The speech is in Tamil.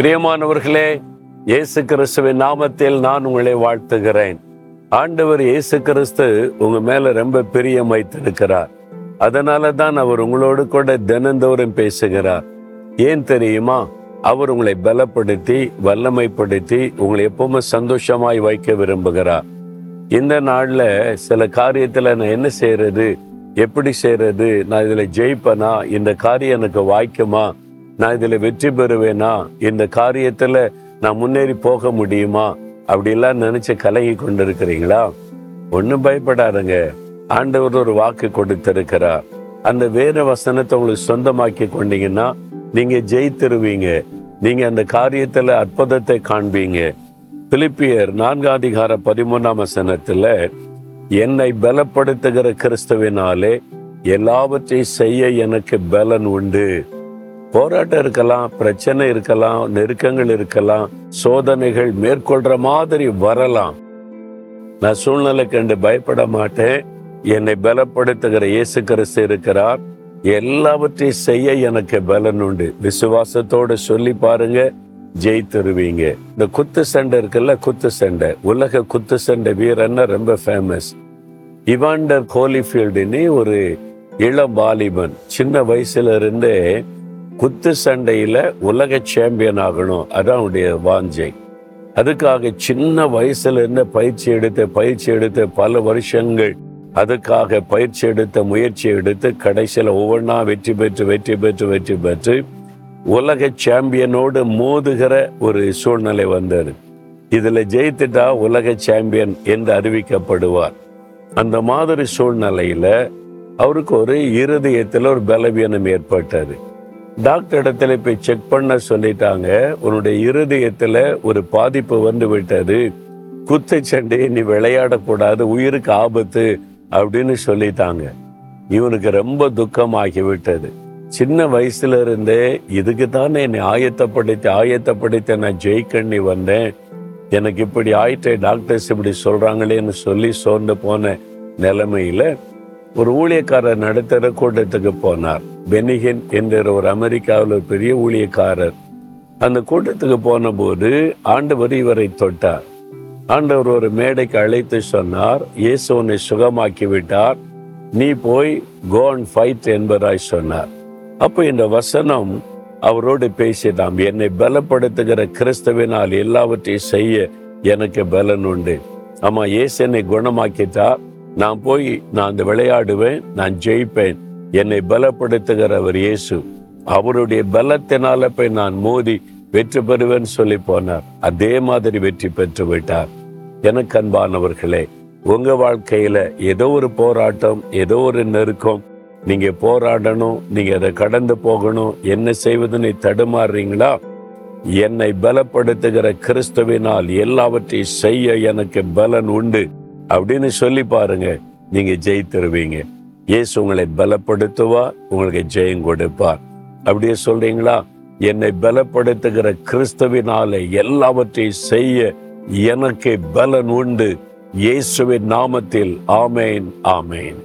பிரியமானவர்களே இயேசு கிறிஸ்துவின் நாமத்தில் நான் உங்களை வாழ்த்துகிறேன். ஆண்டவர் இயேசு கிறிஸ்து உங்க மேல ரொம்ப பிரியம் வைத்திருக்கிறார். அதனால தான் அவர் உங்களோடு கூட தினந்தோறும் பேசுகிறார். ஏன் தெரியுமா? அவர் உங்களை பலப்படுத்தி வல்லமைப்படுத்தி உங்களை எப்பவுமே சந்தோஷமாய் வைக்க விரும்புகிறார். இந்த நாள்ல சில காரியத்துல நான் என்ன செய்யறது எப்படி செய்யறது நான் இதுல ஜெயிப்பனா இந்த காரியம் எனக்கு வாய்க்குமா நான் இதுல வெற்றி பெறுவேனா? இந்த காரியத்துல நான் முன்னேறி போக முடியுமா? அப்படிலாம் நினைச்சு கலங்கி கொண்டிருக்கிறீங்களா? ஒன்றும் பயப்படாதுங்க. ஆண்டவர் ஒரு வாக்கு கொடுத்திருக்கிறார். அந்த வேத வசனத்தை உங்களுக்கு சொந்தமாக்கி கொண்டீங்கன்னா நீங்க ஜெயித்திருவீங்க. நீங்க அந்த காரியத்துல அற்புதத்தை காண்பீங்க. பிலிப்பியர் நான்காம் அதிகார பதிமூணாம் வசனத்துல என்னை பலப்படுத்துகிற கிறிஸ்துவினாலே எல்லாவற்றையும் செய்ய எனக்கு பலன் உண்டு. போராட்டம் இருக்கலாம் பிரச்சனை இருக்கலாம் நெருக்கங்கள் இருக்கலாம் சோதனைகள் மேற்கொள்ற மாதிரி வரலாம். நான் சூழ்நிலை கண்டு பயப்பட மாட்டேன். என்னை பலப்படுத்துகிற இயேசு கிறிஸ்து இருக்கிறார். எல்லாவற்றையும் செய்ய எனக்கு பலன் உண்டு. விசுவாசத்தோடு சொல்லி பாருங்க ஜெயித்துருவீங்க. இந்த குத்து சண்டை இருக்குல்ல குத்து சண்டை. உலக குத்து சண்டை வீரன்னா ரொம்ப ஃபேமஸ் இவாண்டர் கோலிஃபீல்டுன்னு ஒரு இளம் வாலிபன் சின்ன வயசுல இருந்தே குத்து சண்டையில் உலக சாம்பியன் ஆகணும். அதான் அவனுடைய வாஞ்சை. அதுக்காக சின்ன வயசுல இருந்து பயிற்சி எடுத்து பயிற்சி எடுத்து பல வருஷங்கள் அதுக்காக பயிற்சி எடுத்த முயற்சி எடுத்து கடைசியில் ஒவ்வொன்றா வெற்றி பெற்று வெற்றி பெற்று வெற்றி பெற்று உலக சாம்பியனோடு மோதுகிற ஒரு சூழ்நிலை வந்தது. இதில் ஜெயித்துட்டா உலக சாம்பியன் என்று அறிவிக்கப்படுவார். அந்த மாதிரி சூழ்நிலையில் அவருக்கு ஒரு இருதயத்தில் ஒரு பலவீனம் ஏற்பட்டது. டாக்டர் இடத்துல போய் செக் பண்ண சொல்லிட்டாங்க. உன்னுடைய இருதயத்துல ஒரு பாதிப்பு வந்து விட்டது. குத்துச்சண்டையை நீ விளையாடக்கூடாது உயிருக்கு ஆபத்து அப்படின்னு சொல்லிட்டாங்க. இவனுக்கு ரொம்ப துக்கமாகி விட்டது. சின்ன வயசுல இருந்தே இதுக்கு தானே என்னை ஆயத்தப்படுத்தி ஆயத்தப்படுத்தி நான் ஜெயிக்கண்ணி வந்தேன். எனக்கு இப்படி ஆயிட்டே டாக்டர்ஸ் இப்படி சொல்றாங்களேன்னு சொல்லி சோர்ந்து போன நிலைமையில ஒரு ஊழியக்காரர் நடத்துகிற கூட்டத்துக்கு போனார். பெனிகின் என்கிற ஒரு அமெரிக்காவில் ஒரு பெரிய ஊழியக்காரர். அந்த கூட்டத்துக்கு போன போது ஆண்டவர் இவரை தொட்டார். ஆண்டவர் ஒரு மேடைக்கு அழைத்து சொன்னார் இயேசு உன்னை சுகமாக்கி விட்டார் நீ போய் கோ அண்ட் ஃபைட் என்பதாய் சொன்னார். அப்போ இந்த வசனம் அவரோடு பேசினாம் என்னை பலப்படுத்துகிற கிறிஸ்தவினால் எல்லாவற்றையும் செய்ய எனக்கு பலன் உண்டு. ஆமா இயேசு என்னை குணமாக்கிட்டார். நான் போய் நான் அந்த விளையாடுவேன் நான் ஜெயிப்பேன். என்னை பலப்படுத்துகிறவர் இயேசு. அவருடைய பலத்தினால போய் நான் மோதி வெற்றி பெறுவேன் சொல்லி போனார். அதே மாதிரி வெற்றி பெற்று விட்டார். எனக்கு அன்பானவர்களே உங்க வாழ்க்கையில ஏதோ ஒரு போராட்டம் ஏதோ ஒரு நெருக்கம். நீங்க போராடணும் நீங்க அதை கடந்து போகணும். என்ன செய்வதுன்னு தடுமாறுறீங்களா? என்னை பலப்படுத்துகிற கிறிஸ்துவினால் எல்லாவற்றையும் செய்ய எனக்கு பலன் உண்டு. அப்படின்னு சொல்லி பாருங்க. நீங்க ஜெயித்திருவீங்க. இயேசு உங்களை பலப்படுத்துவா உங்களுக்கு ஜெயம் கொடுப்பார். அப்படியே சொல்றீங்களா? என்னை பலப்படுத்துகிற கிறிஸ்துவினாலே எல்லாவற்றையும் செய்ய எனக்கு பலன் உண்டு. இயேசுவின் நாமத்தில் ஆமேன் ஆமேன்.